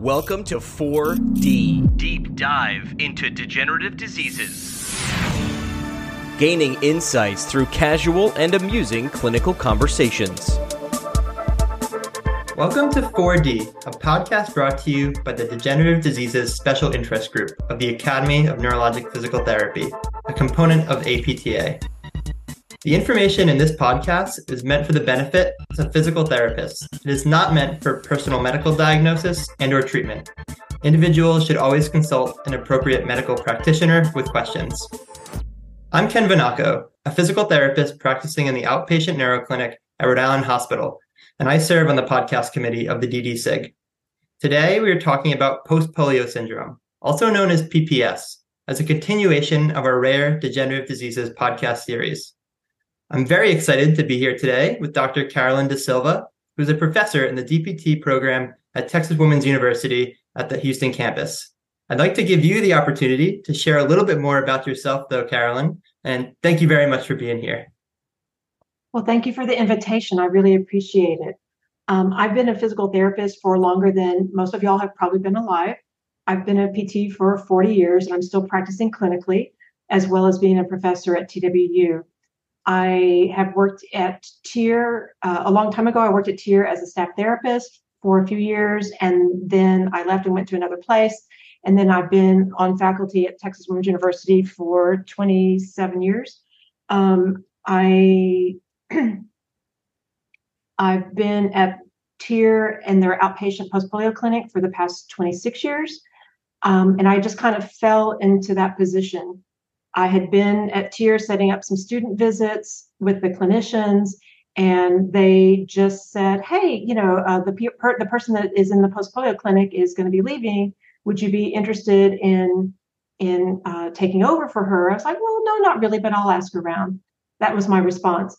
Welcome to 4D Deep Dive into Degenerative Diseases. Gaining insights through casual and amusing clinical conversations. Welcome to 4D, a podcast brought to you by the Degenerative Diseases Special Interest Group of the Academy of Neurologic Physical Therapy, a component of APTA. The information in this podcast is meant for the benefit of physical therapists. It is not meant for personal medical diagnosis and or treatment. Individuals should always consult an appropriate medical practitioner with questions. I'm Ken Vinacco, a physical therapist practicing in the outpatient neuroclinic at Rhode Island Hospital, and I serve on the podcast committee of the DDSIG. Today, we are talking about post polio syndrome, also known as PPS, as a continuation of our rare degenerative diseases podcast series. I'm very excited to be here today with Dr. Carolyn DaSilva, who's a professor in the DPT program at Texas Women's University at the Houston campus. I'd like to give you the opportunity to share a little bit more about yourself, though, Carolyn, and thank you very much for being here. Well, thank you for the invitation. I really appreciate it. Um, I've been a physical therapist for longer than most of y'all have probably been alive. I've been a PT for 40 years and I'm still practicing clinically, as well as being a professor at TWU. I have worked at TIRR uh, a long time ago. I worked at TIRR as a staff therapist for a few years, and then I left and went to another place. And then I've been on faculty at Texas Women's University for 27 years. Um, I I've been at TIRR and their outpatient post polio clinic for the past 26 years. Um, and I just kind of fell into that position. I had been at TIRR setting up some student visits with the clinicians, and they just said, "Hey, you know, uh, the per- the person that is in the post polio clinic is going to be leaving. Would you be interested in in uh, taking over for her?" I was like, "Well, no, not really, but I'll ask around." That was my response.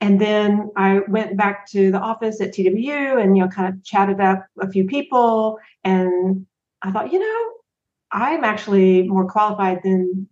And then I went back to the office at TWU and you know kind of chatted up a few people, and I thought, you know, I'm actually more qualified than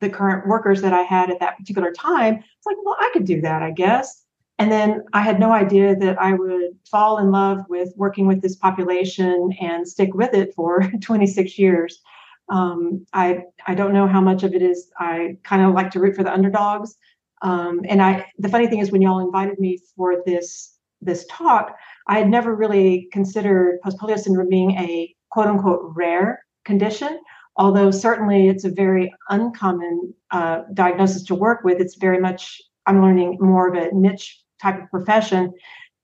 the current workers that I had at that particular time. It's like, well, I could do that, I guess. And then I had no idea that I would fall in love with working with this population and stick with it for 26 years. Um, I I don't know how much of it is. I kind of like to root for the underdogs. Um, and I the funny thing is when y'all invited me for this this talk, I had never really considered post polio syndrome being a quote unquote rare condition although certainly it's a very uncommon uh, diagnosis to work with, it's very much, I'm learning more of a niche type of profession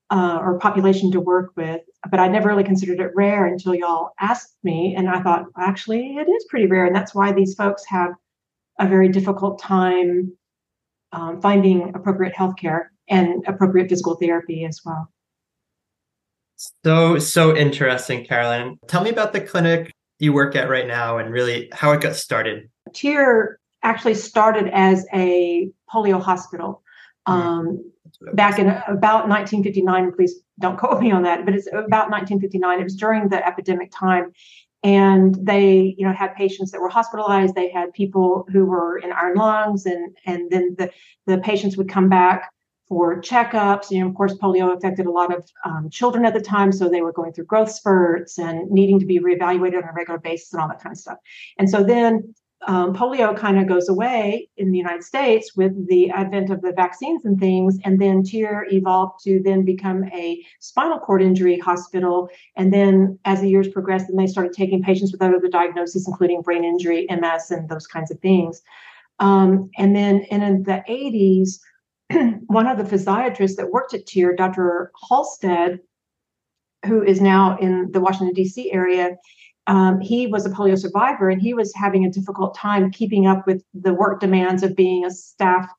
uh, or population to work with. But I never really considered it rare until y'all asked me. And I thought, actually, it is pretty rare. And that's why these folks have a very difficult time um, finding appropriate health care and appropriate physical therapy as well. So, so interesting, Carolyn. Tell me about the clinic you work at right now and really how it got started. TIRR actually started as a polio hospital mm-hmm. um, back in about 1959. Please don't quote me on that, but it's about 1959. It was during the epidemic time. And they, you know, had patients that were hospitalized. They had people who were in iron lungs, and and then the the patients would come back for checkups. You know, of course, polio affected a lot of um, children at the time, so they were going through growth spurts and needing to be reevaluated on a regular basis and all that kind of stuff. And so then um, polio kind of goes away in the United States with the advent of the vaccines and things, and then TIRR evolved to then become a spinal cord injury hospital. And then as the years progressed, then they started taking patients with other diagnoses, including brain injury, MS, and those kinds of things. Um, and then and in the 80s, one of the physiatrists that worked at TIRR, Dr. Halstead, who is now in the Washington, D.C. area, um, he was a polio survivor and he was having a difficult time keeping up with the work demands of being a staff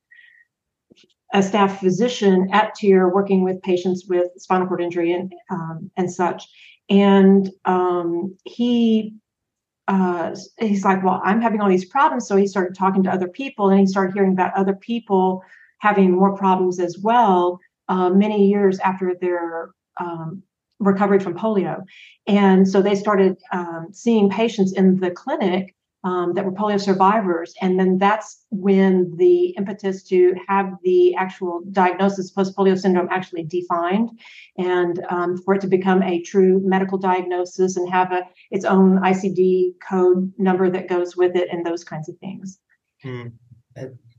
a staff physician at TIRR working with patients with spinal cord injury and um, and such. And um, he uh, he's like, well, I'm having all these problems. So he started talking to other people and he started hearing about other people having more problems as well uh, many years after their um, recovery from polio. And so they started um, seeing patients in the clinic um, that were polio survivors. And then that's when the impetus to have the actual diagnosis post polio syndrome actually defined and um, for it to become a true medical diagnosis and have a, its own ICD code number that goes with it and those kinds of things. Hmm.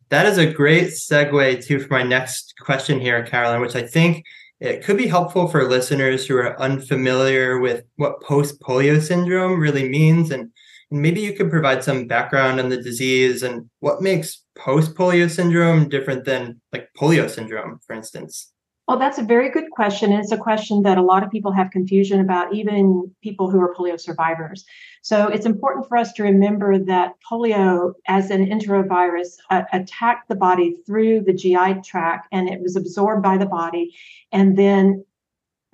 That is a great segue to for my next question here, Carolyn, which I think it could be helpful for listeners who are unfamiliar with what post polio syndrome really means and maybe you could provide some background on the disease and what makes post polio syndrome different than like polio syndrome, for instance. Well, that's a very good question. And it's a question that a lot of people have confusion about, even people who are polio survivors. So it's important for us to remember that polio, as an enterovirus, uh, attacked the body through the GI tract and it was absorbed by the body. And then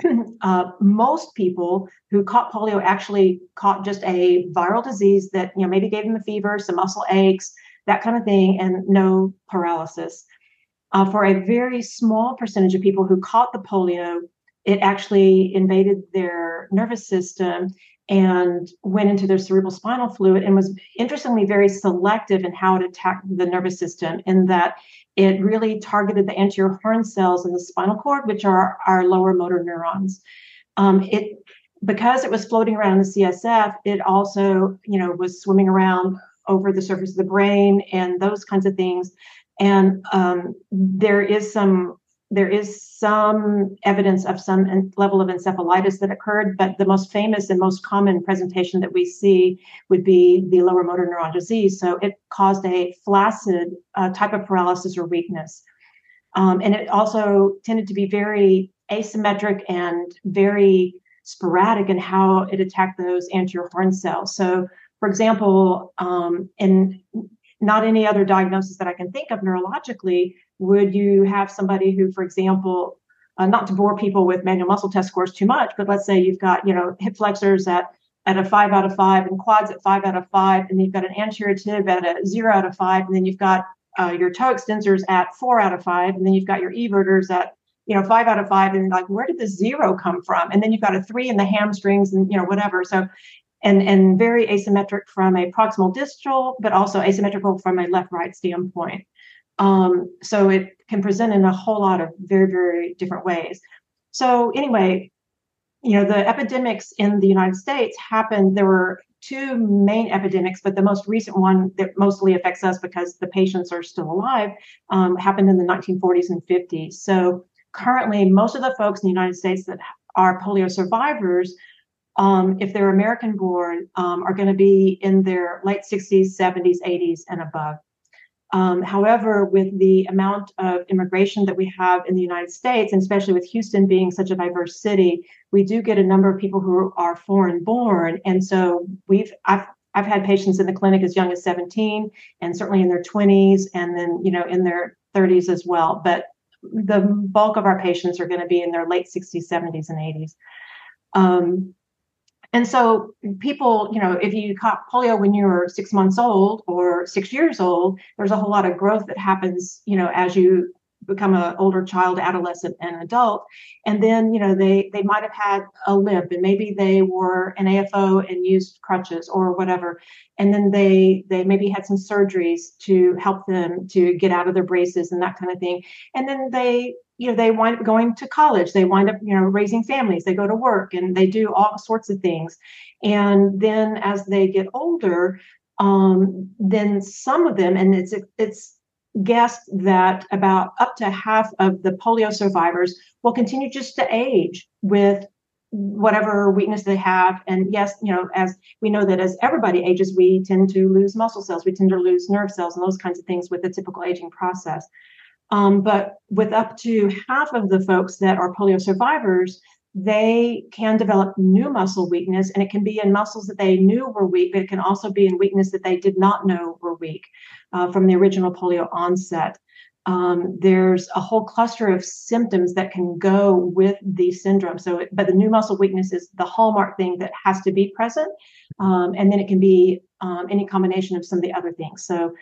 uh, most people who caught polio actually caught just a viral disease that you know maybe gave them a fever, some muscle aches, that kind of thing, and no paralysis. Uh, for a very small percentage of people who caught the polio, it actually invaded their nervous system and went into their cerebral spinal fluid and was interestingly very selective in how it attacked the nervous system in that it really targeted the anterior horn cells in the spinal cord, which are our lower motor neurons. Um, it because it was floating around the CSF, it also, you know, was swimming around over the surface of the brain and those kinds of things. And um, there is some there is some evidence of some level of encephalitis that occurred, but the most famous and most common presentation that we see would be the lower motor neuron disease. So it caused a flaccid uh, type of paralysis or weakness. Um, and it also tended to be very asymmetric and very sporadic in how it attacked those anterior horn cells. So, for example, um, in not any other diagnosis that I can think of neurologically, would you have somebody who, for example, uh, not to bore people with manual muscle test scores too much, but let's say you've got, you know, hip flexors at at a five out of five and quads at five out of five, and you've got an anterior tib at a zero out of five, and then you've got uh, your toe extensors at four out of five, and then you've got your everters at you know five out of five, and like where did the zero come from? And then you've got a three in the hamstrings, and you know whatever. So and and very asymmetric from a proximal distal, but also asymmetrical from a left right standpoint. Um, so it can present in a whole lot of very, very different ways. So anyway, you know, the epidemics in the United States happened. There were two main epidemics, but the most recent one that mostly affects us because the patients are still alive um, happened in the 1940s and 50s. So currently, most of the folks in the United States that are polio survivors, um, if they're American born, um, are going to be in their late 60s, 70s, 80s, and above. Um, however, with the amount of immigration that we have in the United States, and especially with Houston being such a diverse city, we do get a number of people who are foreign born. And so we've I've I've had patients in the clinic as young as 17 and certainly in their 20s and then you know in their 30s as well. But the bulk of our patients are going to be in their late 60s, 70s, and 80s. Um, and so people, you know, if you caught polio when you were six months old or six years old, there's a whole lot of growth that happens, you know, as you become an older child, adolescent, and adult. And then, you know, they they might have had a limp and maybe they were an AFO and used crutches or whatever. And then they they maybe had some surgeries to help them to get out of their braces and that kind of thing. And then they you know they wind up going to college they wind up you know raising families they go to work and they do all sorts of things and then as they get older um, then some of them and it's it's guessed that about up to half of the polio survivors will continue just to age with whatever weakness they have. And yes you know as we know that as everybody ages we tend to lose muscle cells. We tend to lose nerve cells and those kinds of things with the typical aging process. Um, but with up to half of the folks that are polio survivors, they can develop new muscle weakness, and it can be in muscles that they knew were weak, but it can also be in weakness that they did not know were weak uh, from the original polio onset. Um, there's a whole cluster of symptoms that can go with the syndrome. So, but the new muscle weakness is the hallmark thing that has to be present, um, and then it can be um, any combination of some of the other things. So,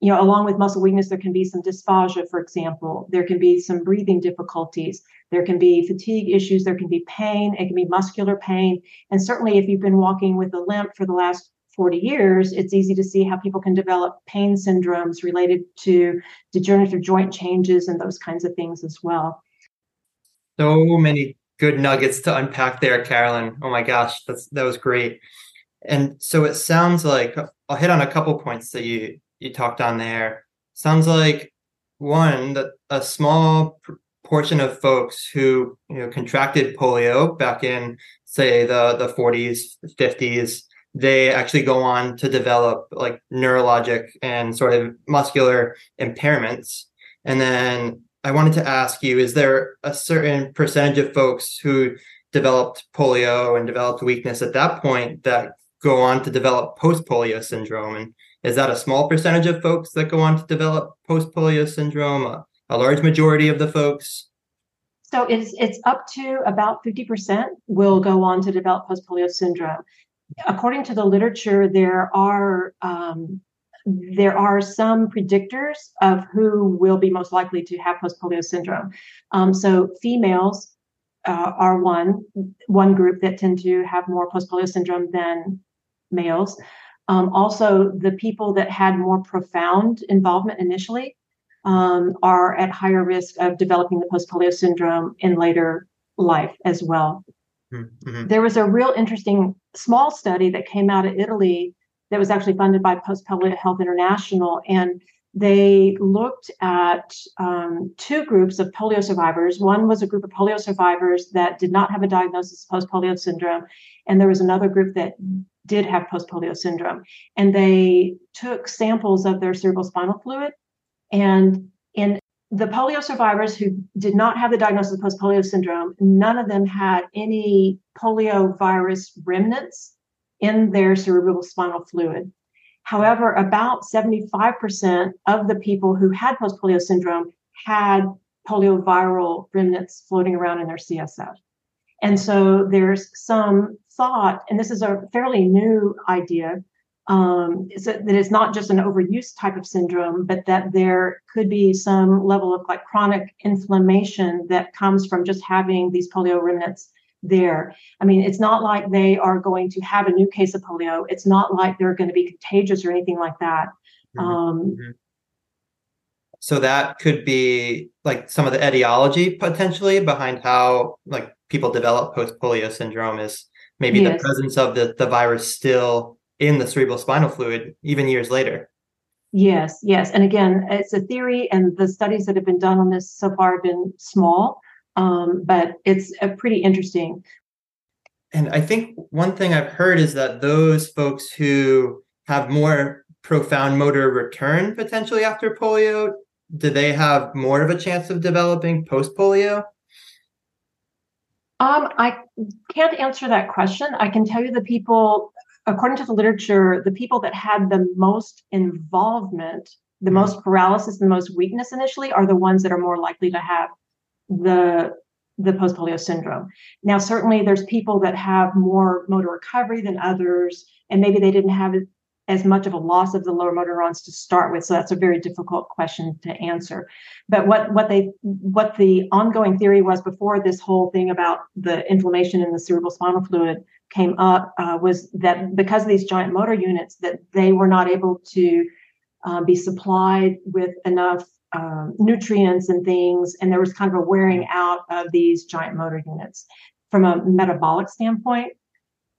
you know, along with muscle weakness, there can be some dysphagia, for example. There can be some breathing difficulties. There can be fatigue issues. There can be pain. It can be muscular pain. And certainly, if you've been walking with a limp for the last 40 years, it's easy to see how people can develop pain syndromes related to degenerative joint changes and those kinds of things as well. So many good nuggets to unpack there, Carolyn. Oh my gosh, that's that was great. And so it sounds like I'll hit on a couple points that you you talked on there. Sounds like one that a small portion of folks who you know contracted polio back in say the the 40s 50s they actually go on to develop like neurologic and sort of muscular impairments. And then i wanted to ask you is there a certain percentage of folks who developed polio and developed weakness at that point that go on to develop post polio syndrome? And is that a small percentage of folks that go on to develop post polio syndrome? A, a large majority of the folks? So it's it's up to about 50% will go on to develop post polio syndrome. According to the literature, there are um, there are some predictors of who will be most likely to have post polio syndrome. Um, so females uh, are one one group that tend to have more post polio syndrome than males. Um, also, the people that had more profound involvement initially um, are at higher risk of developing the post polio syndrome in later life as well. Mm-hmm. There was a real interesting small study that came out of Italy that was actually funded by Post Polio Health International. And they looked at um, two groups of polio survivors. One was a group of polio survivors that did not have a diagnosis of post polio syndrome, and there was another group that did have post polio syndrome. And they took samples of their cerebral spinal fluid and in the polio survivors who did not have the diagnosis of post polio syndrome, none of them had any polio virus remnants in their cerebral spinal fluid. However, about 75% of the people who had post polio syndrome had polioviral remnants floating around in their CSF. And so there's some thought, and this is a fairly new idea, um, so that it's not just an overuse type of syndrome, but that there could be some level of like chronic inflammation that comes from just having these polio remnants there. I mean, it's not like they are going to have a new case of polio. It's not like they're going to be contagious or anything like that. Mm-hmm. Um, mm-hmm. so that could be like some of the etiology potentially behind how like people develop post polio syndrome is maybe yes. the presence of the, the virus still in the cerebral spinal fluid even years later. Yes, yes. And again, it's a theory, and the studies that have been done on this so far have been small, um, but it's a pretty interesting. And I think one thing I've heard is that those folks who have more profound motor return potentially after polio, do they have more of a chance of developing post polio? Um, I can't answer that question. I can tell you the people according to the literature, the people that had the most involvement, the mm-hmm. most paralysis, the most weakness initially are the ones that are more likely to have the the post polio syndrome. Now, certainly, there's people that have more motor recovery than others, and maybe they didn't have as much of a loss of the lower motor neurons to start with. So that's a very difficult question to answer. But what what they what the ongoing theory was before this whole thing about the inflammation in the cerebral spinal fluid came up uh, was that because of these giant motor units, that they were not able to uh, be supplied with enough um, nutrients and things, and there was kind of a wearing out of these giant motor units from a metabolic standpoint.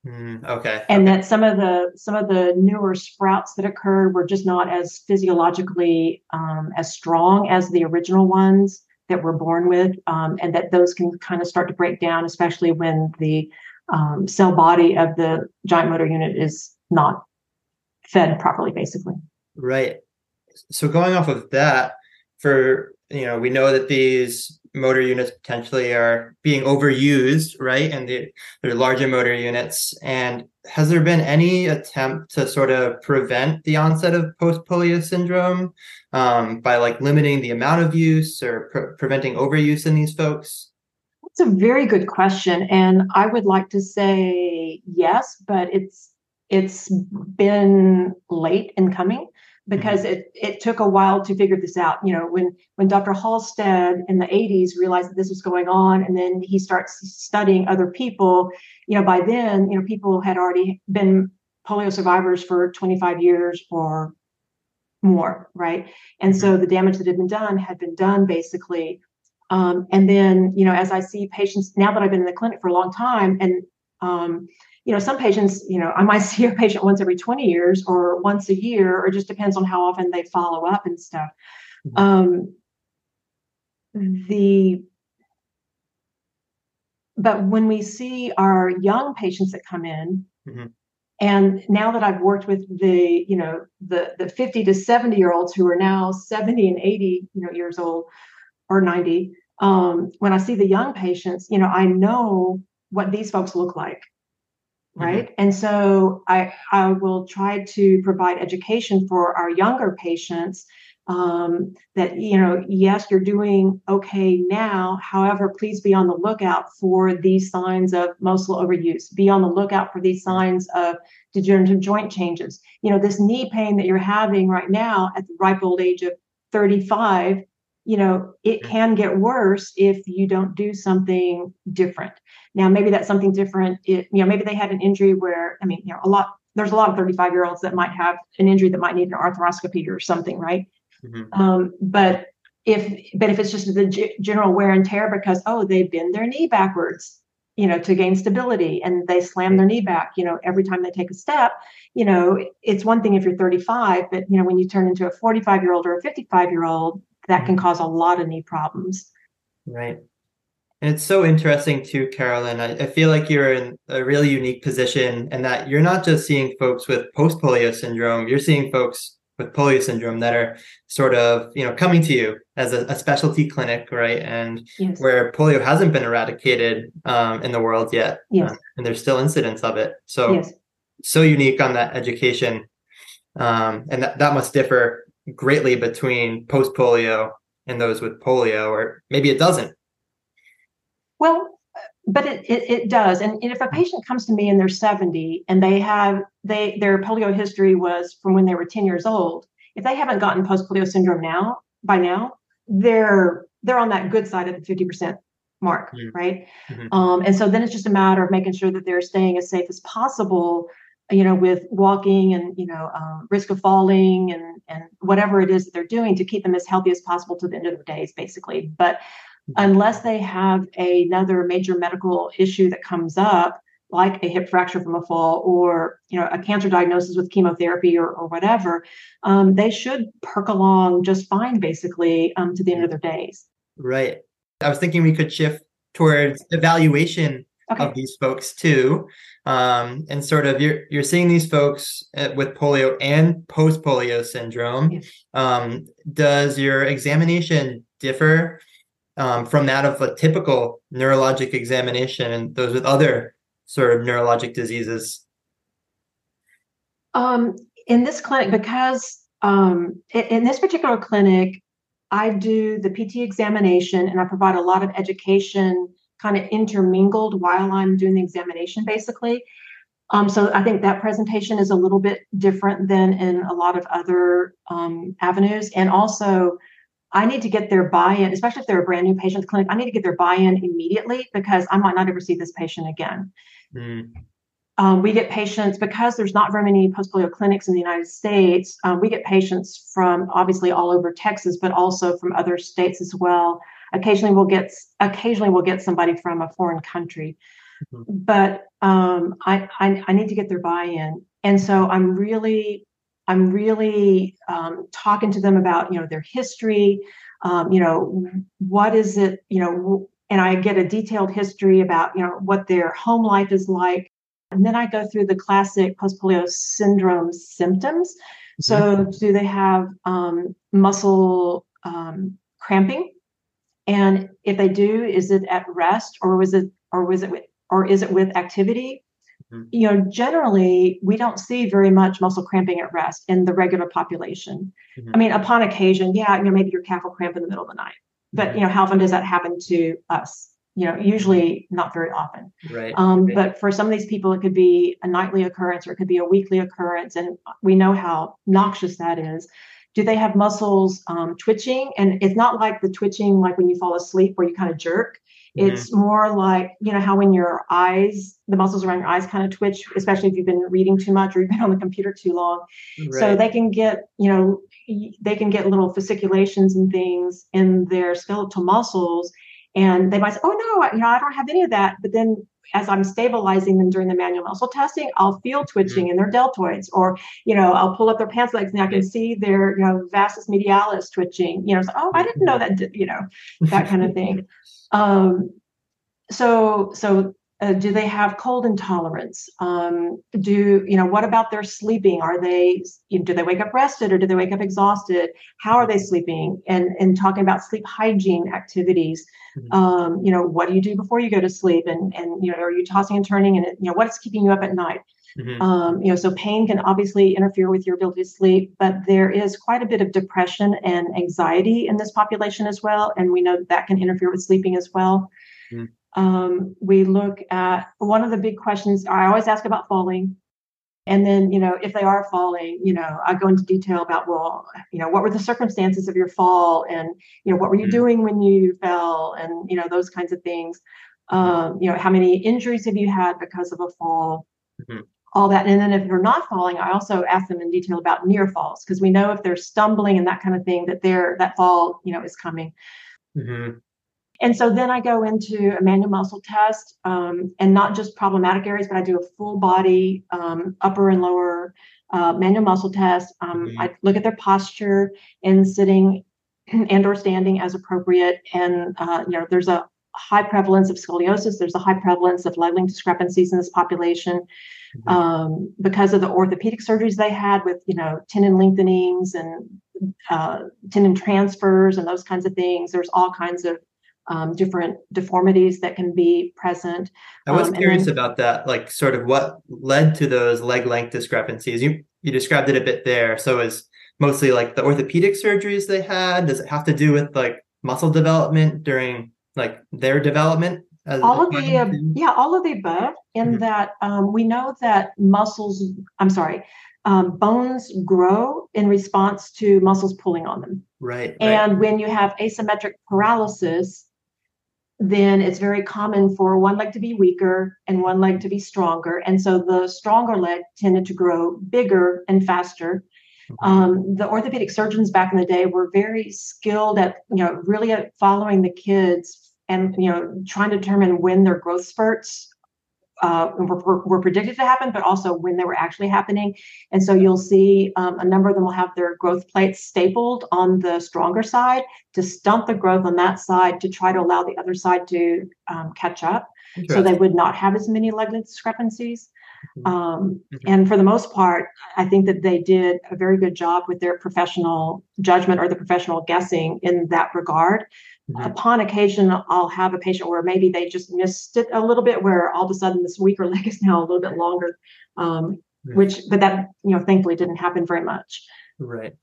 Mm, okay. And okay. that some of the some of the newer sprouts that occurred were just not as physiologically um, as strong as the original ones that we're born with, um, and that those can kind of start to break down, especially when the um, cell body of the giant motor unit is not fed properly, basically. Right. So going off of that, for you know, we know that these motor units potentially are being overused, right? And they, they're larger motor units. And has there been any attempt to sort of prevent the onset of post polio syndrome um, by like limiting the amount of use or pre- preventing overuse in these folks? It's a very good question, and I would like to say yes, but it's it's been late in coming because mm-hmm. it it took a while to figure this out. You know, when when Dr. Halstead in the 80s realized that this was going on, and then he starts studying other people, you know, by then, you know, people had already been polio survivors for 25 years or more, right? And so the damage that had been done had been done basically. Um, and then, you know, as I see patients now that I've been in the clinic for a long time, and um, you know, some patients, you know, I might see a patient once every 20 years or once a year, or just depends on how often they follow up and stuff. Mm-hmm. Um, the but when we see our young patients that come in mm-hmm. and now that i've worked with the you know the the 50 to 70 year olds who are now 70 and 80 you know years old or 90 um, when i see the young patients you know i know what these folks look like mm-hmm. right mm-hmm. and so i i will try to provide education for our younger patients um, that you know yes you're doing okay now however please be on the lookout for these signs of muscle overuse be on the lookout for these signs of degenerative joint changes you know this knee pain that you're having right now at the ripe old age of 35 you know it can get worse if you don't do something different. Now maybe that's something different it, you know maybe they had an injury where i mean you know a lot there's a lot of 35 year olds that might have an injury that might need an arthroscopy or something right? Mm-hmm. Um, but if but if it's just the g- general wear and tear because oh they bend their knee backwards you know to gain stability and they slam their knee back you know every time they take a step you know it's one thing if you're 35 but you know when you turn into a 45 year old or a 55 year old that can mm-hmm. cause a lot of knee problems right and it's so interesting too, Carolyn. I, I, feel like you're in a really unique position and that you're not just seeing folks with post polio syndrome, you're seeing folks with polio syndrome that are sort of you know coming to you as a, a specialty clinic right and yes. where polio hasn't been eradicated um, in the world yet yes. Uh, and there's still incidents of it so yes. so unique on that education um, and that, that must differ greatly between post polio and those with polio or maybe it doesn't well but it, it, it does and, and, if a patient comes to me and they're 70 and they have they their polio history was from when they were 10 years old if they haven't gotten post polio syndrome now by now they're they're on that good side of the 50% mark mm-hmm. right mm-hmm. Um, and so then it's just a matter of making sure that they're staying as safe as possible you know with walking and you know uh, risk of falling and and whatever it is that they're doing to keep them as healthy as possible to the end of their days basically. But unless they have another major medical issue that comes up like a hip fracture from a fall or you know a cancer diagnosis with chemotherapy or, or whatever um, they should perk along just fine basically um, to the end of their days. Right. I was thinking we could shift towards evaluation okay. of these folks too um, and sort of you're you're seeing these folks uh, with polio and post polio syndrome. Um, does your examination differ um, from that of a typical neurologic examination and those with other sort of neurologic diseases? Um, in this clinic, because um, in this particular clinic, I do the PT examination and I provide a lot of education kind of intermingled while I'm doing the examination, basically. Um, so I think that presentation is a little bit different than in a lot of other um, avenues. And also, I need to get their buy-in, especially if they're a brand new patient clinic. I need to get their buy-in immediately because I might not ever see this patient again. Mm. Um, we get patients because there's not very many post polio clinics in the United States. Um, we get patients from obviously all over Texas, but also from other states as well. Occasionally, we'll get occasionally we'll get somebody from a foreign country, mm-hmm. but um, I, I I need to get their buy-in, and so I'm really I'm really um, talking to them about, you know, their history, um, you know, what is it, you know, and I get a detailed history about, you know, what their home life is like. And then I go through the classic post polio syndrome symptoms. So, mm-hmm. do they have um, muscle um, cramping? And if they do, is it at rest or was it or was it with, or is it with activity? Mm-hmm. You know, generally, we don't see very much muscle cramping at rest in the regular population. Mm-hmm. I mean, upon occasion, yeah, you know, maybe your calf will cramp in the middle of the night, but you know, how often does that happen to us? You know, usually not very often. Right. Um, right. But for some of these people, it could be a nightly occurrence or it could be a weekly occurrence, and we know how noxious that is. Do they have muscles um, twitching? And it's not like the twitching like when you fall asleep where you kind of jerk Mm-hmm. It's more like, you know, how when your eyes, the muscles around your eyes kind of twitch, especially if you've been reading too much or you've been on the computer too long. Right. So they can get, you know, they can get little fasciculations and things in their skeletal muscles. And they might say, oh, no, you know, I don't have any of that. But then as I'm stabilizing them during the manual muscle testing, I'll feel mm-hmm. twitching mm-hmm. in their deltoids, or you know, I'll pull up their pants legs and I can see their you know vastus medialis twitching. You know, so, oh, I didn't know that. You know, that kind of thing. Um, so so uh, do they have cold intolerance? Um, do you know what about their sleeping? Are they do they wake up rested or do they wake up exhausted? How are they sleeping? And and talking about sleep hygiene activities mm-hmm. um, you know what do you do before you go to sleep? And and you know are you tossing and turning? And you know what's keeping you up at night? Mm-hmm. um, you know so pain can obviously interfere with your ability to sleep but there is quite a bit of depression and anxiety in this population as well. And we know that, that can interfere with sleeping as well. Mm-hmm um, we look at one of the big questions I always ask about falling. And then, you know, if they are falling, you know, I go into detail about, well, you know, what were the circumstances of your fall? And, you know, what were you mm-hmm. doing when you fell? And, you know, those kinds of things. Um, you know, how many injuries have you had because of a fall? Mm-hmm. All that. And then if they're not falling, I also ask them in detail about near falls because we know if they're stumbling and that kind of thing, that they're, that fall, you know, is coming. Mm-hmm. And so then I go into a manual muscle test um, and not just problematic areas, but I do a full body um, upper and lower uh, manual muscle test. Um, mm-hmm. I look at their posture in sitting and or standing as appropriate. And, uh, you know, there's a high prevalence of scoliosis. There's a high prevalence of leg length discrepancies in this population. Mm-hmm. Um, because of the orthopedic surgeries they had with, you know, tendon lengthenings and uh, tendon transfers and those kinds of things. There's all kinds of um, different deformities that can be present. I was um, curious then, about that, like sort of what led to those leg length discrepancies. You you described it a bit there. So is mostly like the orthopedic surgeries they had. Does it have to do with like muscle development during like their development? all of the uh, yeah, all of the above. In mm-hmm. that um, we know that muscles. I'm sorry. Um, bones grow in response to muscles pulling on them. Right. And right. when you have asymmetric paralysis, then it's very common for one leg to be weaker and one leg to be stronger. And so the stronger leg tended to grow bigger and faster. Um, the orthopedic surgeons back in the day were very skilled at, you know, really at following the kids and, you know, trying to determine when their growth spurts uh, were, were, predicted to happen, but also when they were actually happening. And so you'll see um, a number of them will have their growth plates stapled on the stronger side to stunt the growth on that side to try to allow the other side to um, catch up. So they would not have as many leg length discrepancies. Mm-hmm. Um, mm-hmm. And for the most part, I think that they did a very good job with their professional judgment or the professional guessing in that regard. Mm-hmm. Upon occasion, I'll have a patient where maybe they just missed it a little bit, where all of a sudden this weaker leg is now a little bit longer, um, which, but that, you know, thankfully didn't happen very much. Right.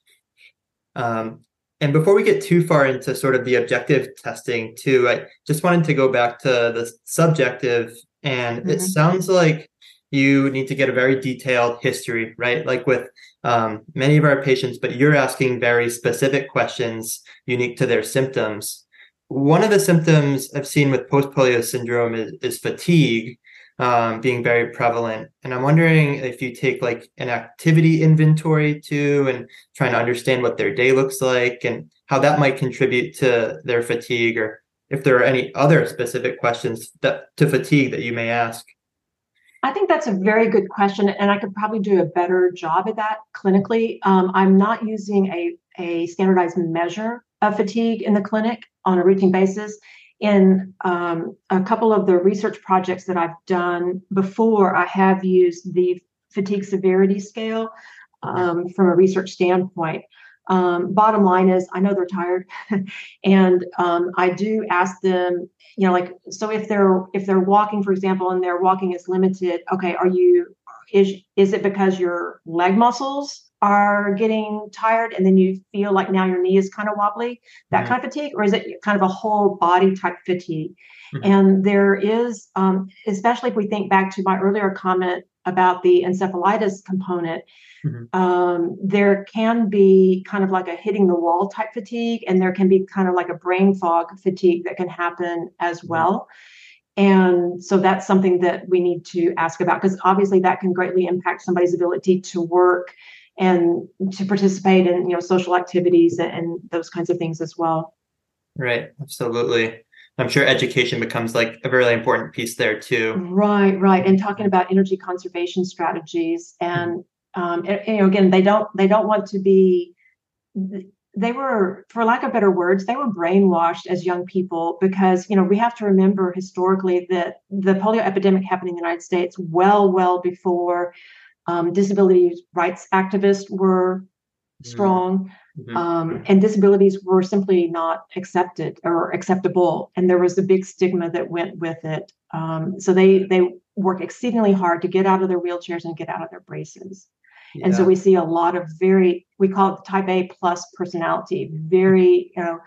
Um, and before we get too far into sort of the objective testing, too, I just wanted to go back to the subjective. And mm-hmm. it sounds like you need to get a very detailed history, right? Like with um, many of our patients, but you're asking very specific questions unique to their symptoms one of the symptoms I've seen with post polio syndrome is, is fatigue um, being very prevalent. And I'm wondering if you take like an activity inventory too and trying to understand what their day looks like and how that might contribute to their fatigue or if there are any other specific questions that, to fatigue that you may ask. I think that's a very good question, and I could probably do a better job at that clinically. Um, I'm not using a, a standardized measure of fatigue in the clinic on a routine basis. In um, a couple of the research projects that I've done before, I have used the fatigue severity scale um, from a research standpoint. Um, bottom line is, I know they're tired, and um, I do ask them, you know, like, so if they're if they're walking, for example, and their walking is limited, okay, are you is is it because your leg muscles are getting tired and then you feel like now your knee is kind of wobbly, that mm-hmm. kind of fatigue, or is it kind of a whole body type fatigue? Mm-hmm. And there is, um, especially if we think back to my earlier comment about the encephalitis component, mm-hmm. um, there can be kind of like a hitting the wall type fatigue, and there can be kind of like a brain fog fatigue that can happen as mm-hmm. well. And so that's something that we need to ask about because obviously that can greatly impact somebody's ability to work and to participate in you know social activities and, and those kinds of things as well. Right, absolutely. I'm sure education becomes like a really important piece there too. Right, right. And talking about energy conservation strategies, and um, you know, again, they don't they don't want to be. They were, for lack of better words, they were brainwashed as young people because you know we have to remember historically that the polio epidemic happened in the United States well, well before um, disability rights activists were mm-hmm. strong. Mm-hmm. Um, and disabilities were simply not accepted or acceptable, and there was a big stigma that went with it. Um, so they they work exceedingly hard to get out of their wheelchairs and get out of their braces. Yeah. And so we see a lot of very we call it type A plus personality, very you know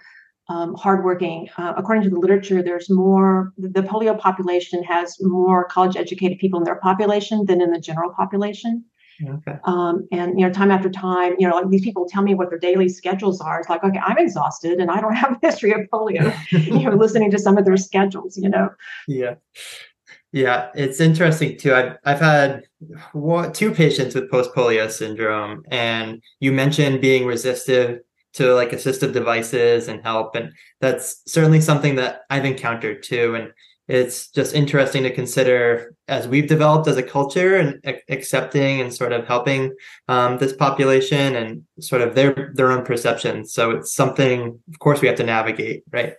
um, hardworking. Uh, according to the literature, there's more, the polio population has more college educated people in their population than in the general population. Okay. Um, and you know, time after time, you know, like these people tell me what their daily schedules are. It's like, okay, I'm exhausted and I don't have a history of polio. you know, listening to some of their schedules, you know. Yeah, yeah, it's interesting too. I've I've had what, two patients with post polio syndrome, and you mentioned being resistive to like assistive devices and help and that's certainly something that i've encountered too and it's just interesting to consider as we've developed as a culture and accepting and sort of helping um, this population and sort of their their own perceptions. So it's something of course we have to navigate right?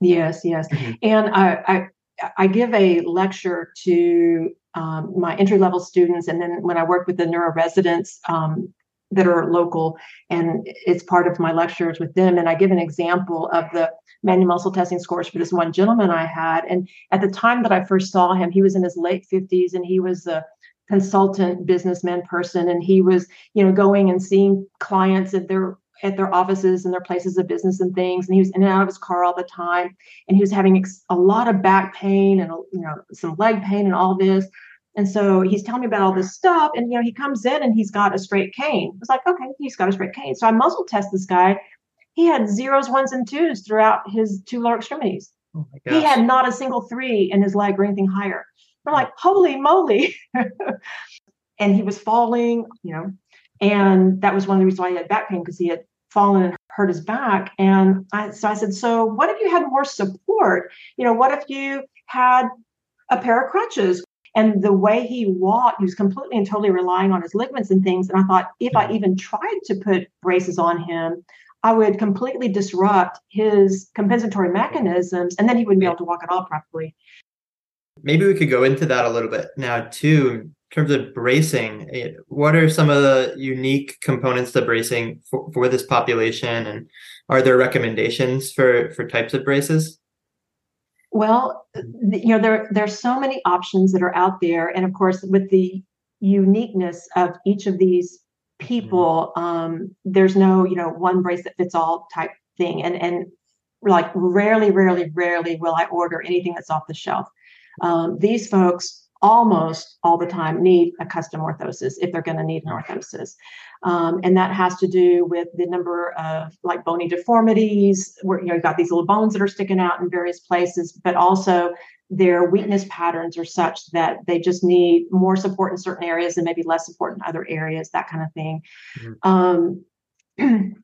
Yes yes. Mm-hmm. and I, I i give a lecture to um, my entry level students and then when i work with the neuro residents um, that are local and it's part of my lectures with them. And i give an example of the manual muscle testing scores for this one gentleman i had. And at the time that i first saw him he was in his late 50s and he was a consultant businessman person. And he was you know going and seeing clients at their at their offices and their places of business and things. And he was in and out of his car all the time. And he was having a lot of back pain and you know some leg pain and all this and so he's telling me about all this stuff. And, you know, he comes in and he's got a straight cane. It's like, okay, he's got a straight cane. So I muscle test this guy. He had zeros, ones, and twos throughout his two lower extremities. Oh he had not a single three in his leg or anything higher. We're like, holy moly. and he was falling, you know, and that was one of the reasons why he had back pain because he had fallen and hurt his back. And I, so I said, so what if you had more support? You know, what if you had a pair of crutches and the way he walked, he was completely and totally relying on his ligaments and things. And I thought, if I even tried to put braces on him, I would completely disrupt his compensatory mechanisms, and then he wouldn't be able to walk at all properly. Maybe we could go into that a little bit now, too, in terms of bracing. What are some of the unique components to bracing for, for this population, and are there recommendations for for types of braces? Well, you know, there there's so many options that are out there, and of course, with the uniqueness of each of these people, mm-hmm. um, there's no you know one brace that fits all type thing, and and like rarely, rarely, rarely will I order anything that's off the shelf. Um, these folks almost all the time need a custom orthosis if they're going to need an orthosis. Um, and that has to do with the number of like bony deformities where you know you've got these little bones that are sticking out in various places, but also their weakness patterns are such that they just need more support in certain areas and maybe less support in other areas, that kind of thing. Mm-hmm. Um,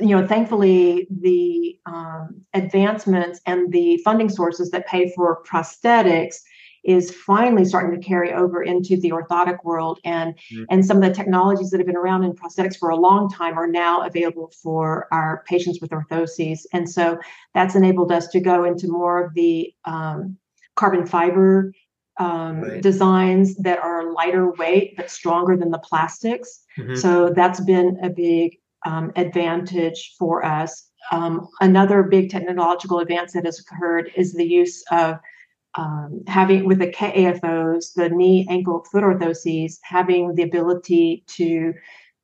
you know, thankfully, the um, advancements and the funding sources that pay for prosthetics is finally starting to carry over into the orthotic world and mm-hmm. and some of the technologies that have been around in prosthetics for a long time are now available for our patients with orthoses and so that's enabled us to go into more of the um, carbon fiber um, right. designs that are lighter weight but stronger than the plastics mm-hmm. so that's been a big um, advantage for us um, another big technological advance that has occurred is the use of um, having with the KAFOs, the knee, ankle, foot orthoses, having the ability to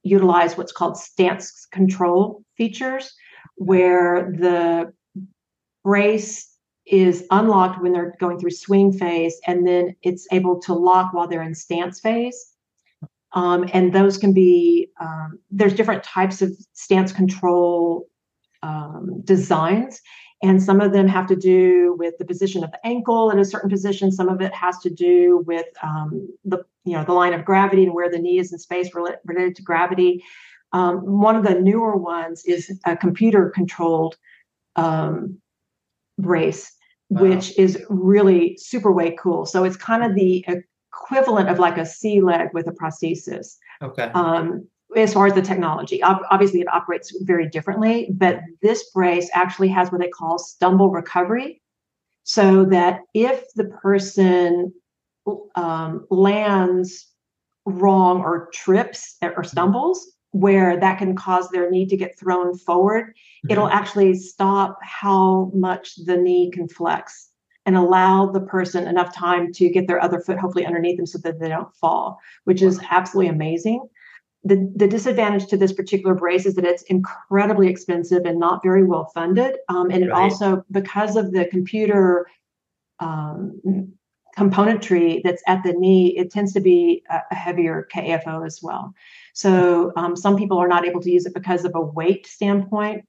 utilize what's called stance control features, where the brace is unlocked when they're going through swing phase, and then it's able to lock while they're in stance phase. Um, and those can be um, there's different types of stance control um, designs and some of them have to do with the position of the ankle in a certain position some of it has to do with um, the you know the line of gravity and where the knee is in space related, related to gravity um, one of the newer ones is a computer controlled um, brace wow. which is really super way cool so it's kind of the equivalent of like a C leg with a prosthesis. Okay. Um, as far as the technology, obviously it operates very differently, but this brace actually has what they call stumble recovery, so that if the person um, lands wrong or trips or stumbles, where that can cause their knee to get thrown forward, mm-hmm. it'll actually stop how much the knee can flex and allow the person enough time to get their other foot hopefully underneath them so that they don't fall, which is absolutely amazing. The, the disadvantage to this particular brace is that it's incredibly expensive and not very well funded. Um, and it right. also, because of the computer um, componentry that's at the knee, it tends to be a, a heavier KFO as well. So um, some people are not able to use it because of a weight standpoint.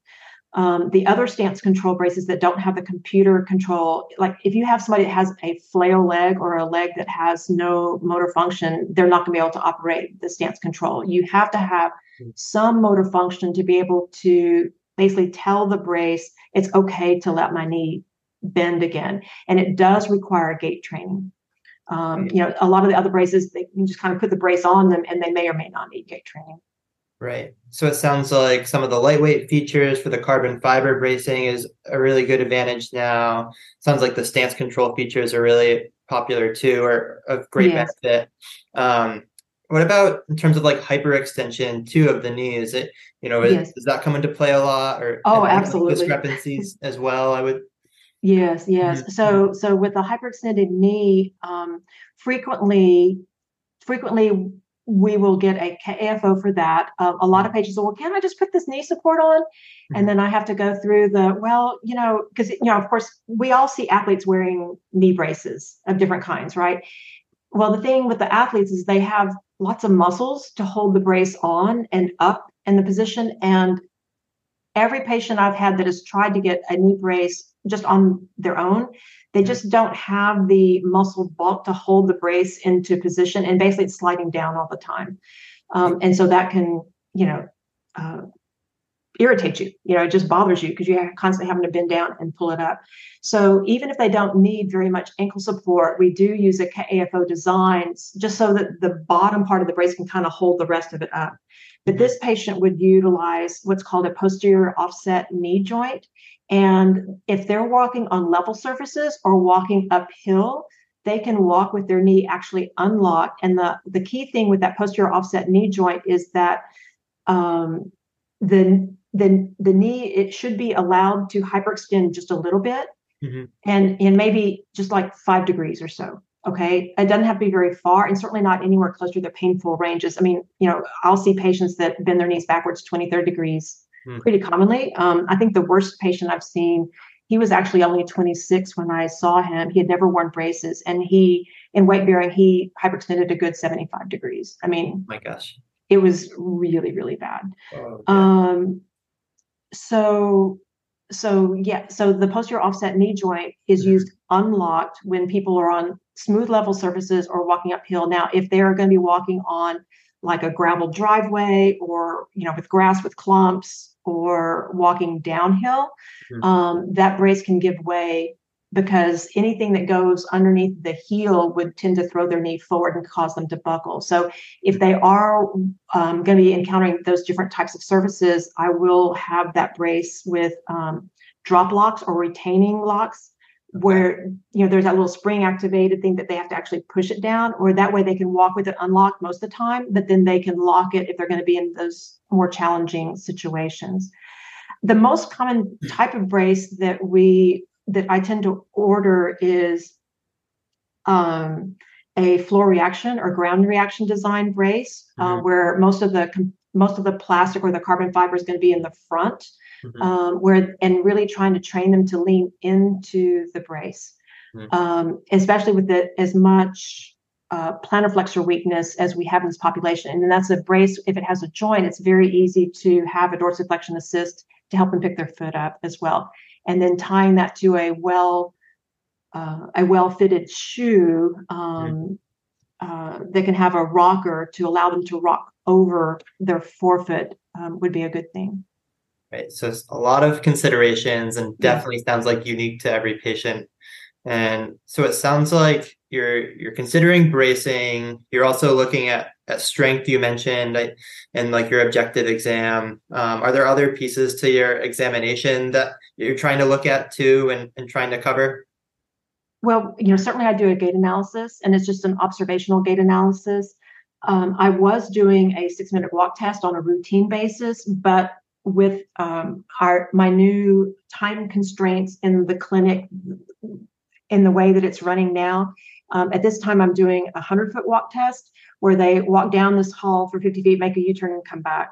Um, the other stance control braces that don't have the computer control, like if you have somebody that has a flail leg or a leg that has no motor function, they're not going to be able to operate the stance control. You have to have hmm. some motor function to be able to basically tell the brace it's okay to let my knee bend again. And it does require gait training. Um, you know, a lot of the other braces, they can just kind of put the brace on them and they may or may not need gait training. Right. So it sounds like some of the lightweight features for the carbon fiber bracing is a really good advantage now. Sounds like the stance control features are really popular too, or of great yes. benefit. Um, what about in terms of like hyperextension too of the knee? Is it you know yes. does that come into play a lot or oh absolutely discrepancies as well? I would. Yes, yes. Mm-hmm. So so with the hyperextended knee, um, frequently frequently we will get a KFO for that. Uh, a lot of mm-hmm. patients say, well, can I just put this knee support on? And mm-hmm. then I have to go through the, well, you know, because, you know, of course, we all see athletes wearing knee braces of different kinds, right? Well, the thing with the athletes is they have lots of muscles to hold the brace on and up in the position. And every patient I've had that has tried to get a knee brace just on their own, they just don't have the muscle bulk to hold the brace into position and basically it's sliding down all the time. Um, and so that can, you know, uh, irritate you. You know, it just bothers you because you're constantly having to bend down and pull it up. So even if they don't need very much ankle support, we do use a KAFO designs just so that the bottom part of the brace can kind of hold the rest of it up. But this patient would utilize what's called a posterior offset knee joint. And if they're walking on level surfaces or walking uphill, they can walk with their knee actually unlocked. And the, the key thing with that posterior offset knee joint is that um, the, the, the knee, it should be allowed to hyperextend just a little bit mm-hmm. and, and maybe just like five degrees or so. Okay. It doesn't have to be very far and certainly not anywhere close to the painful ranges. I mean, you know, I'll see patients that bend their knees backwards 23 degrees hmm. pretty commonly. Um, I think the worst patient I've seen, he was actually only 26 when I saw him. He had never worn braces, and he, in weight bearing, he hyperextended a good 75 degrees. I mean, oh my gosh, it was really, really bad. Oh, um, so, so yeah, so the posterior offset knee joint is mm-hmm. used unlocked when people are on smooth level surfaces or walking uphill. Now, if they are going to be walking on like a gravel driveway or you know with grass with clumps or walking downhill, mm-hmm. um, that brace can give way because anything that goes underneath the heel would tend to throw their knee forward and cause them to buckle. So, if they are um, going to be encountering those different types of surfaces, I will have that brace with um, drop locks or retaining locks where you know there's that little spring activated thing that they have to actually push it down or that way they can walk with it unlocked most of the time but then they can lock it if they're going to be in those more challenging situations the most common type of brace that we that i tend to order is um, a floor reaction or ground reaction design brace uh, mm-hmm. where most of the most of the plastic or the carbon fiber is going to be in the front, mm-hmm. um, where and really trying to train them to lean into the brace, mm-hmm. um, especially with the, as much uh, plantar flexor weakness as we have in this population. And that's a brace. If it has a joint, it's very easy to have a dorsiflexion assist to help them pick their foot up as well. And then tying that to a well uh, a well fitted shoe um, uh, that can have a rocker to allow them to rock over their forefoot um, would be a good thing. Right. So a lot of considerations and definitely yeah. sounds like unique to every patient. And so it sounds like you're you're considering bracing. You're also looking at, at strength you mentioned and like your objective exam. Um, are there other pieces to your examination that you're trying to look at too and, and trying to cover? Well, you know, certainly I do a gait analysis and it's just an observational gait analysis. Um, I was doing a six minute walk test on a routine basis, but with um, our my new time constraints in the clinic, in the way that it's running now, um, at this time I'm doing a hundred foot walk test where they walk down this hall for 50 feet, make a U turn, and come back,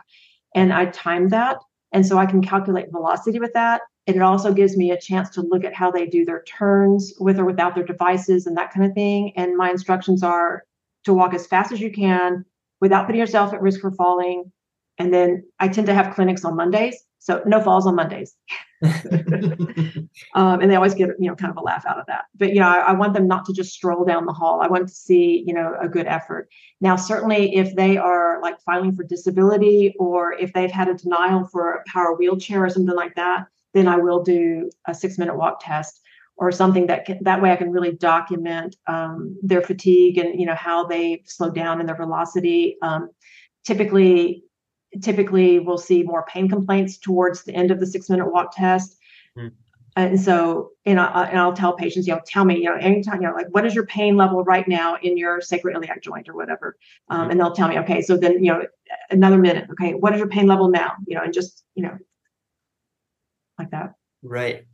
and I timed that, and so I can calculate velocity with that. And it also gives me a chance to look at how they do their turns with or without their devices and that kind of thing. And my instructions are to walk as fast as you can without putting yourself at risk for falling. And then I tend to have clinics on Mondays. So no falls on Mondays. um, and they always get, you know, kind of a laugh out of that. But, you know, I, I, want them not to just stroll down the hall. I want to see, you know, a good effort. Now, certainly if they are like filing for disability or if they've had a denial for a power wheelchair or something like that, then I will do a six minute walk test or something that can, that way I can really document um, their fatigue and you know how they slow down and their velocity. Um, typically, typically we'll see more pain complaints towards the end of the six minute walk test. Mm. And so, and, I, and I'll tell patients, you know, tell me, you know, anytime, you know, like, what is your pain level right now in your sacroiliac joint or whatever? Um, mm. And they'll tell me, okay, so then, you know, another minute, okay, what is your pain level now? You know, and just, you know, like that. Right.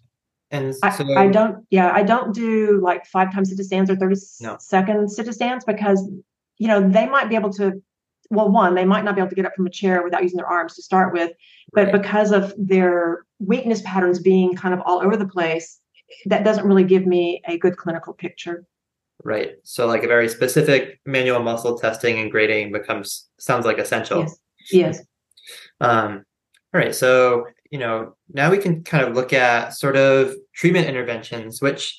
And so, I, I, don't, yeah, I don't do like five times sit stands or 30 no. second sit stands because, you know, they might be able to, well, one, they might not be able to get up from a chair without using their arms to start with, but right. because of their weakness patterns being kind of all over the place, that doesn't really give me a good clinical picture. Right. So like a very specific manual muscle testing and grading becomes sounds like essential. Yes. Yes. Um, all right. So you know, now we can kind of look at sort of treatment interventions, which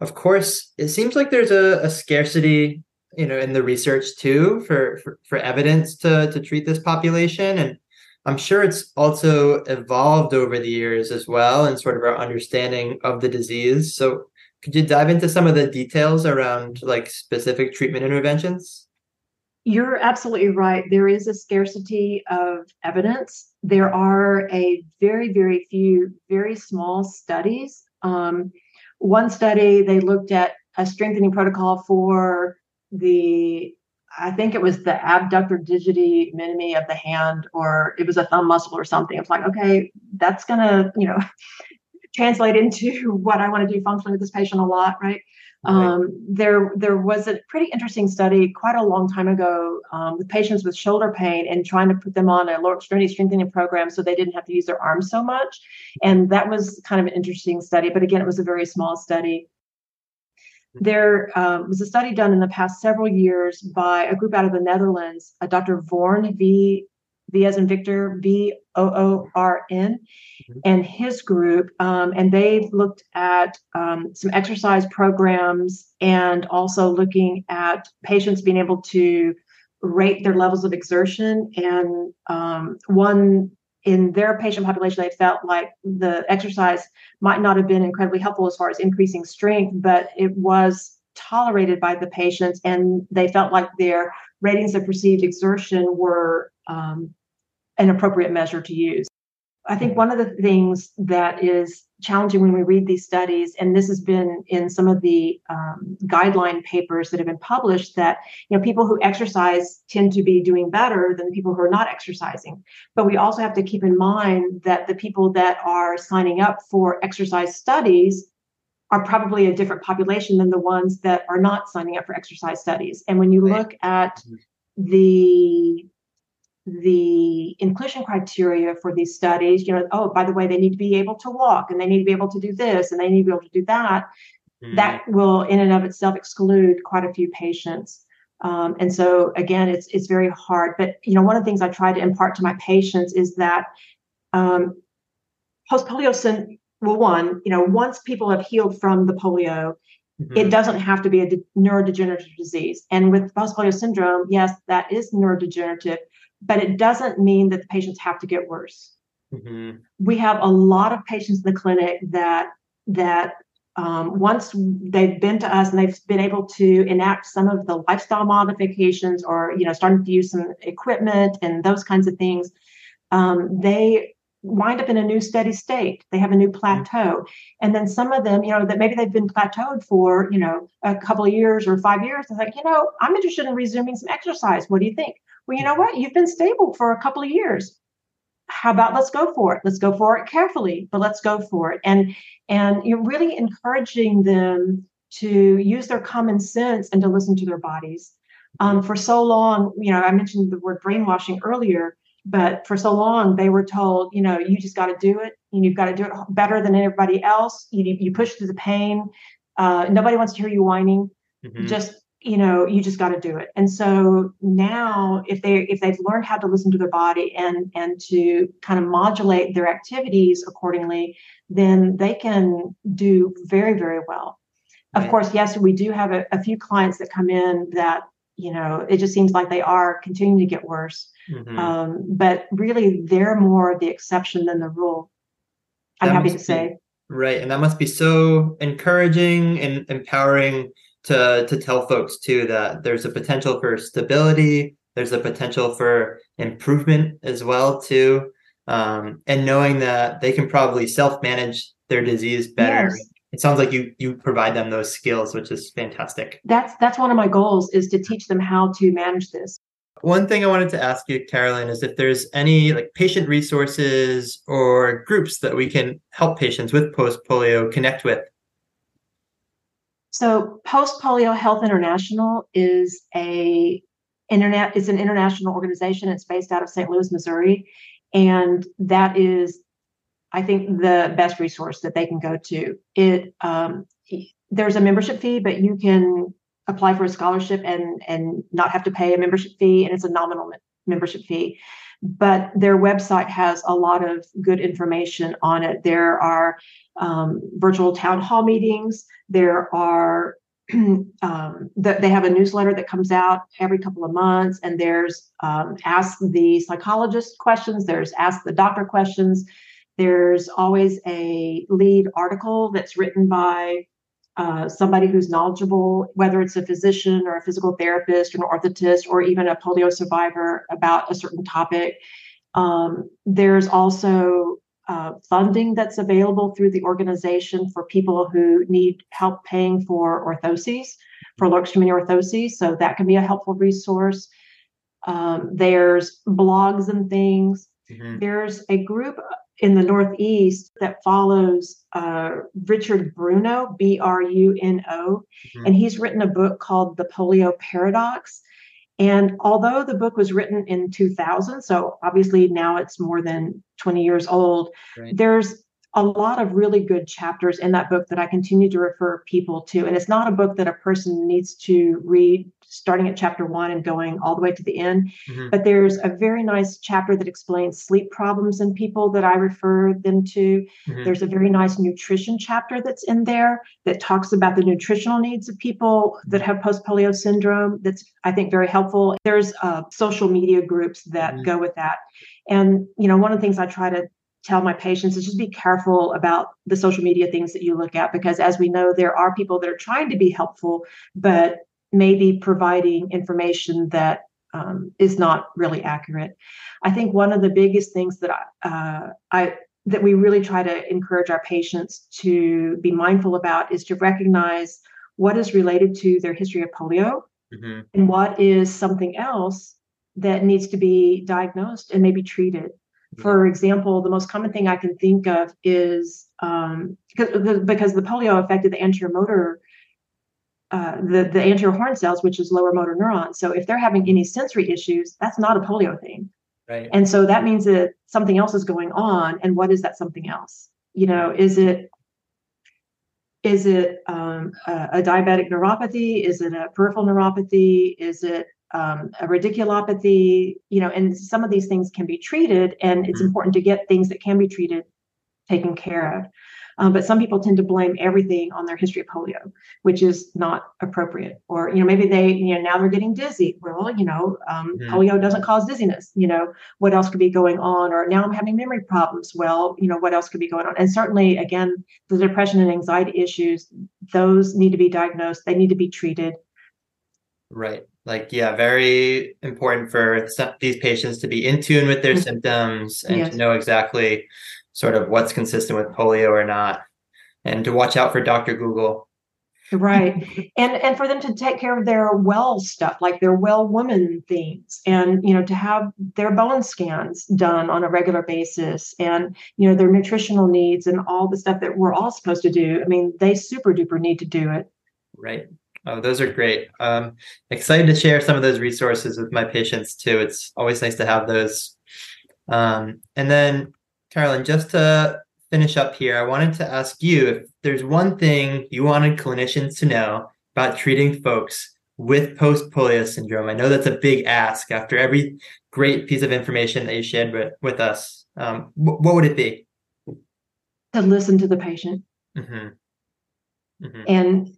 of course it seems like there's a, a scarcity, you know, in the research too for, for, for evidence to, to treat this population. And I'm sure it's also evolved over the years as well and sort of our understanding of the disease. So could you dive into some of the details around like specific treatment interventions? You're absolutely right. There is a scarcity of evidence. There are a very, very few, very small studies. Um, one study, they looked at a strengthening protocol for the, I think it was the abductor digiti minimi of the hand, or it was a thumb muscle or something. It's like, okay, that's going to, you know, translate into what I want to do functionally with this patient a lot, right? Um, there, there was a pretty interesting study quite a long time ago um, with patients with shoulder pain and trying to put them on a lower extremity strengthening program so they didn't have to use their arms so much. And that was kind of an interesting study, but again, it was a very small study. There um, was a study done in the past several years by a group out of the Netherlands, a Dr. Voorn V V as in Victor, V O O R N, mm-hmm. and his group. Um, and they looked at um, some exercise programs and also looking at patients being able to rate their levels of exertion. And um, one in their patient population, they felt like the exercise might not have been incredibly helpful as far as increasing strength, but it was tolerated by the patients and they felt like their ratings of perceived exertion were um, an appropriate measure to use. I think one of the things that is challenging when we read these studies, and this has been in some of the um, guideline papers that have been published, that you know people who exercise tend to be doing better than the people who are not exercising. But we also have to keep in mind that the people that are signing up for exercise studies are probably a different population than the ones that are not signing up for exercise studies. And when you look at mm-hmm. the the inclusion criteria for these studies, you know, oh, by the way, they need to be able to walk and they need to be able to do this and they need to be able to do that, mm-hmm. that will in and of itself exclude quite a few patients. Um, and so again, it's it's very hard. But you know, one of the things I try to impart to my patients is that um, post polio syndrome. Well, one, you know, once people have healed from the polio, mm-hmm. it doesn't have to be a de- neurodegenerative disease. And with post polio syndrome, yes, that is neurodegenerative, but it doesn't mean that the patients have to get worse. Mm-hmm. We have a lot of patients in the clinic that that um, once they've been to us and they've been able to enact some of the lifestyle modifications or you know starting to use some equipment and those kinds of things um, they wind up in a new steady state they have a new mm-hmm. plateau and then some of them you know that maybe they've been plateaued for you know a couple of years or five years it's like you know i'm interested in resuming some exercise what do you think well you know what? You've been stable for a couple of years. How about let's go for it? Let's go for it carefully but let's go for it. And and you're really encouraging them to use their common sense and to listen to their bodies. Um, for so long you know i mentioned the word brainwashing earlier but for so long they were told you know you just got to do it and you've got to do it better than everybody else. You, you push through the pain. Uh, nobody wants to hear you whining. Mm-hmm. just you know you just got to do it. And so now if they if they've learned how to listen to their body and and to kind of modulate their activities accordingly then they can do very very well. Of course yes we do have a, a, few clients that come in that you know it just seems like they are continuing to get worse. Mm-hmm. um, but really they're more the exception than the rule i'm that happy to be, say. Right and that must be so encouraging and empowering to to tell folks too that there's a potential for stability there's a potential for improvement as well too. Um, and knowing that they can probably self-manage their disease better. Yes. it sounds like you you provide them those skills which is fantastic. That's that's one of my goals is to teach them how to manage this. One thing i wanted to ask you carolyn is if there's any like patient resources or groups that we can help patients with post polio connect with so Post Polio Health International is a internet is an international organization. It's based out of St. Louis, Missouri, and that is, I think, the best resource that they can go to. It um, there's a membership fee, but you can apply for a scholarship and and not have to pay a membership fee, and it's a nominal membership fee but their website has a lot of good information on it. There are um, virtual town hall meetings. There are um, the, they have a newsletter that comes out every couple of months, and there's um, ask the psychologist questions. There's ask the doctor questions. There's always a lead article that's written by uh, somebody who's knowledgeable, whether it's a physician or a physical therapist or an orthotist or even a polio survivor about a certain topic. Um, there's also uh, funding that's available through the organization for people who need help paying for orthoses, for low orthoses. So that can be a helpful resource. Um, there's blogs and things. Mm-hmm. There's a group in the Northeast that follows uh, Richard Bruno, B R U N O, mm-hmm. and he's written a book called The Polio Paradox. And although the book was written in 2000, so obviously now it's more than 20 years old, right. there's a lot of really good chapters in that book that I continue to refer people to. And it's not a book that a person needs to read starting at chapter one and going all the way to the end. Mm-hmm. But there's a very nice chapter that explains sleep problems in people that I refer them to. Mm-hmm. There's a very nice nutrition chapter that's in there that talks about the nutritional needs of people that mm-hmm. have post polio syndrome. That's, I think, very helpful. There's uh, social media groups that mm-hmm. go with that. And, you know, one of the things I try to tell my patients is just be careful about the social media things that you look at because as we know there are people that are trying to be helpful but maybe providing information that um, is not really accurate i think one of the biggest things that I, uh, I that we really try to encourage our patients to be mindful about is to recognize what is related to their history of polio mm-hmm. and what is something else that needs to be diagnosed and maybe treated for example, the most common thing I can think of is um, because the polio affected the anterior motor, uh, the, the anterior horn cells, which is lower motor neurons. So if they're having any sensory issues, that's not a polio thing. Right. And so that means that something else is going on. And what is that something else? You know, is it is it um, a, a, diabetic neuropathy? Is it a peripheral neuropathy? Is it um, a radiculopathy? You know, and some of these things can be treated, and it's mm-hmm. important to get things that can be treated taken care of. Um, but some people tend to blame everything on their history of polio, which is not appropriate. Or, you know, maybe they, you know, now they're getting dizzy. Well, you know, um, mm-hmm. polio doesn't cause dizziness. You know, what else could be going on? Or now I'm having memory problems. Well, you know, what else could be going on? And certainly, again, the depression and anxiety issues, those need to be diagnosed. They need to be treated. Right. Like, yeah, very important for some, these patients to be in tune with their mm-hmm. symptoms and yes. to know exactly sort of what's consistent with polio or not, and to watch out for Dr. Google. right and and for them to take care of their well stuff like their well woman things and you know to have their bone scans done on a regular basis and you know their nutritional needs and all the stuff that we're all supposed to do i mean they super duper need to do it right oh those are great um excited to share some of those resources with my patients too it's always nice to have those um and then Carolyn, just to finish up here, I wanted to ask you if there's one thing you wanted clinicians to know about treating folks with post polio syndrome. I know that's a big ask after every great piece of information that you shared with, with us. Um, wh- what would it be? To listen to the patient mm-hmm. Mm-hmm. and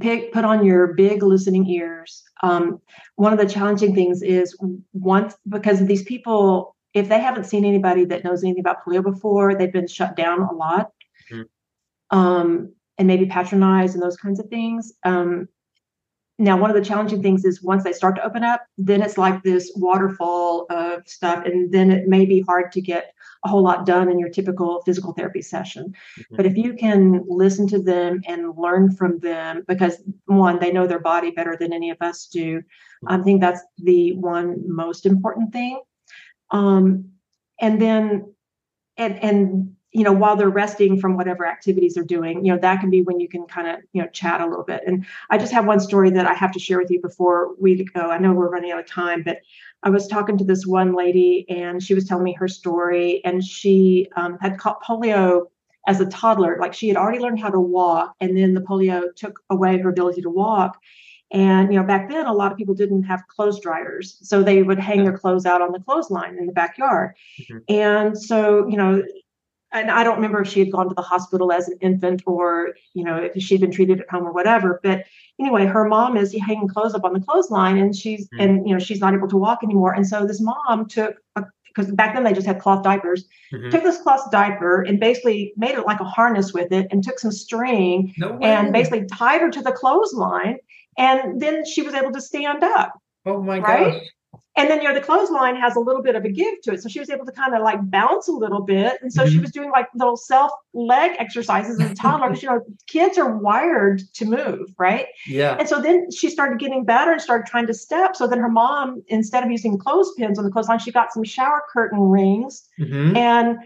pick, put on your big listening ears. Um, one of the challenging things is once because these people if they haven't seen anybody that knows anything about polio before, they've been shut down a lot mm-hmm. um, and maybe patronized and those kinds of things. Um, now, one of the challenging things is once they start to open up, then it's like this waterfall of stuff, and then it may be hard to get a whole lot done in your typical physical therapy session. Mm-hmm. But if you can listen to them and learn from them, because one, they know their body better than any of us do, mm-hmm. I think that's the one most important thing. Um, and then, and, and, you know, while they're resting from whatever activities they're doing, you know, that can be when you can kind of, you know, chat a little bit. And I just have one story that I have to share with you before we go. I know we're running out of time, but I was talking to this one lady and she was telling me her story and she um, had caught polio as a toddler. Like she had already learned how to walk and then the polio took away her ability to walk. And you know, back then a lot of people didn't have clothes dryers, so they would hang their clothes out on the clothesline in the backyard. Mm-hmm. And so, you know, and I don't remember if she had gone to the hospital as an infant or, you know, if she'd been treated at home or whatever. But anyway, her mom is hanging clothes up on the clothesline and she's mm-hmm. and you know, she's not able to walk anymore. And so this mom took a because back then they just had cloth diapers, mm-hmm. took this cloth diaper and basically made it like a harness with it and took some string no and basically tied her to the clothesline and then she was able to stand up. Oh my right? gosh. And then you know the clothesline has a little bit of a give to it, so she was able to kind of like bounce a little bit, and so mm-hmm. she was doing like little self leg exercises as a toddler. because you know kids are wired to move, right? Yeah. And so then she started getting better and started trying to step. So then her mom, instead of using clothespins on the clothesline, she got some shower curtain rings mm-hmm. and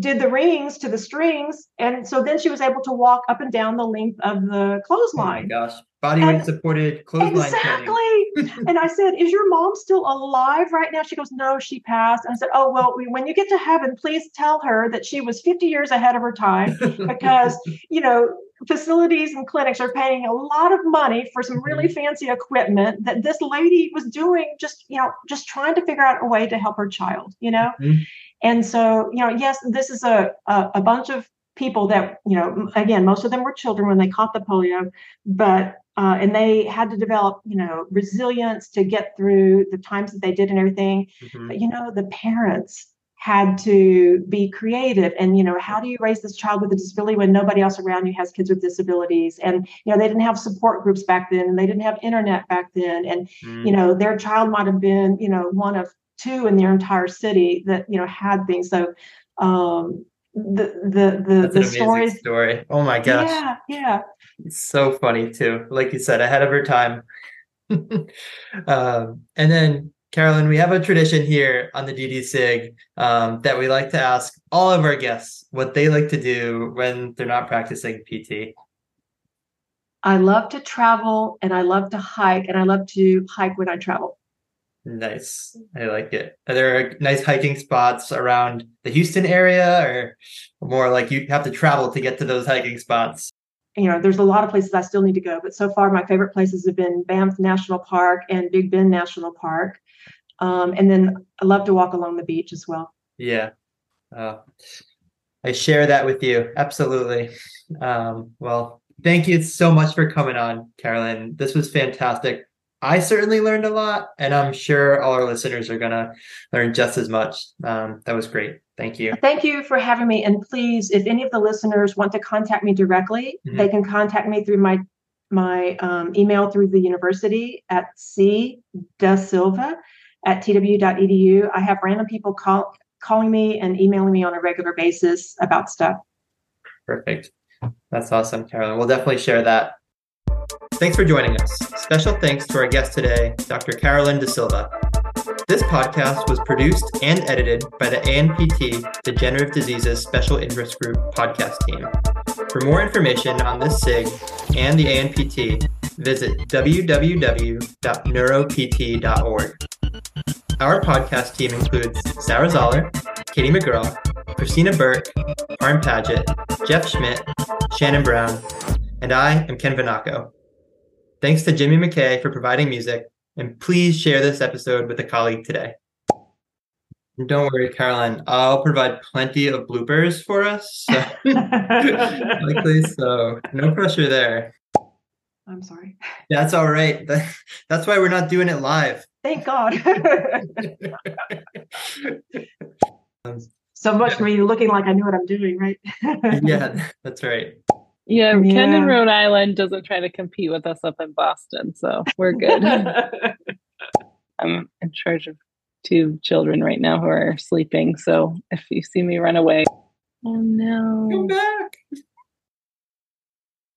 did the rings to the strings. And so then she was able to walk up and down the length of the clothesline. Oh my gosh. Body weight supported clothesline. Exactly. and I said, Is your mom still alive right now? She goes, No, she passed. And I said, Oh, well, when you get to heaven, please tell her that she was 50 years ahead of her time because, you know, facilities and clinics are paying a lot of money for some really mm-hmm. fancy equipment that this lady was doing just, you know, just trying to figure out a way to help her child, you know? Mm-hmm. And so, you know, yes, this is a, a, a bunch of people that, you know, again, most of them were children when they caught the polio, but uh, and they had to develop, you know, resilience to get through the times that they did and everything. Mm-hmm. But you know, the parents had to be creative and you know how do you raise this child with a disability when nobody else around you has kids with disabilities and you know they didn't have support groups back then and they didn't have internet back then and mm. you know their child might have been you know one of two in their entire city that you know had things. So um, the the the the stories story. Oh my gosh. Yeah, yeah. It's so funny too. Like you said, ahead of her time. um, and then Carolyn, we have a tradition here on the DD Sig um, that we like to ask all of our guests what they like to do when they're not practicing PT. I love to travel and I love to hike and I love to hike when I travel. Nice. I like it. Are there nice hiking spots around the Houston area or more like you have to travel to get to those hiking spots? You know, there's a lot of places I still need to go, but so far my favorite places have been Banff National Park and Big Bend National Park. Um, and then I love to walk along the beach as well. Yeah. Uh, I share that with you. Absolutely. Um, well, thank you so much for coming on, Carolyn. This was fantastic. I certainly learned a lot, and I'm sure all our listeners are going to learn just as much. Um, that was great. Thank you. Thank you for having me. And please, if any of the listeners want to contact me directly, mm-hmm. they can contact me through my my um, email through the university at c da silva at tw.edu. I have random people call, calling me and emailing me on a regular basis about stuff. Perfect. That's awesome, Carolyn. We'll definitely share that Thanks for joining us. Special thanks to our guest today, Dr. Carolyn DaSilva. This podcast was produced and edited by the ANPT Degenerative Diseases Special Interest Group podcast team. For more information on this SIG and the ANPT, visit www.neuropt.org. Our podcast team includes Sarah Zoller, Katie McGraw, Christina Burke, Arn Paget, Jeff Schmidt, Shannon Brown, and I am Ken Vinacco. Thanks to Jimmy McKay for providing music, and please share this episode with a colleague today. don't worry, Carolyn, I'll provide plenty of bloopers for us. So, likely, so no pressure there. I'm sorry. That's all right. That's why we're not doing it live. Thank God. so much for me looking like I knew what I'm doing, right? yeah, that's right. Yeah, yeah, Ken in Rhode Island doesn't try to compete with us up in Boston, so we're good. I'm in charge of two children right now who are sleeping, so if you see me run away, oh no. Come back.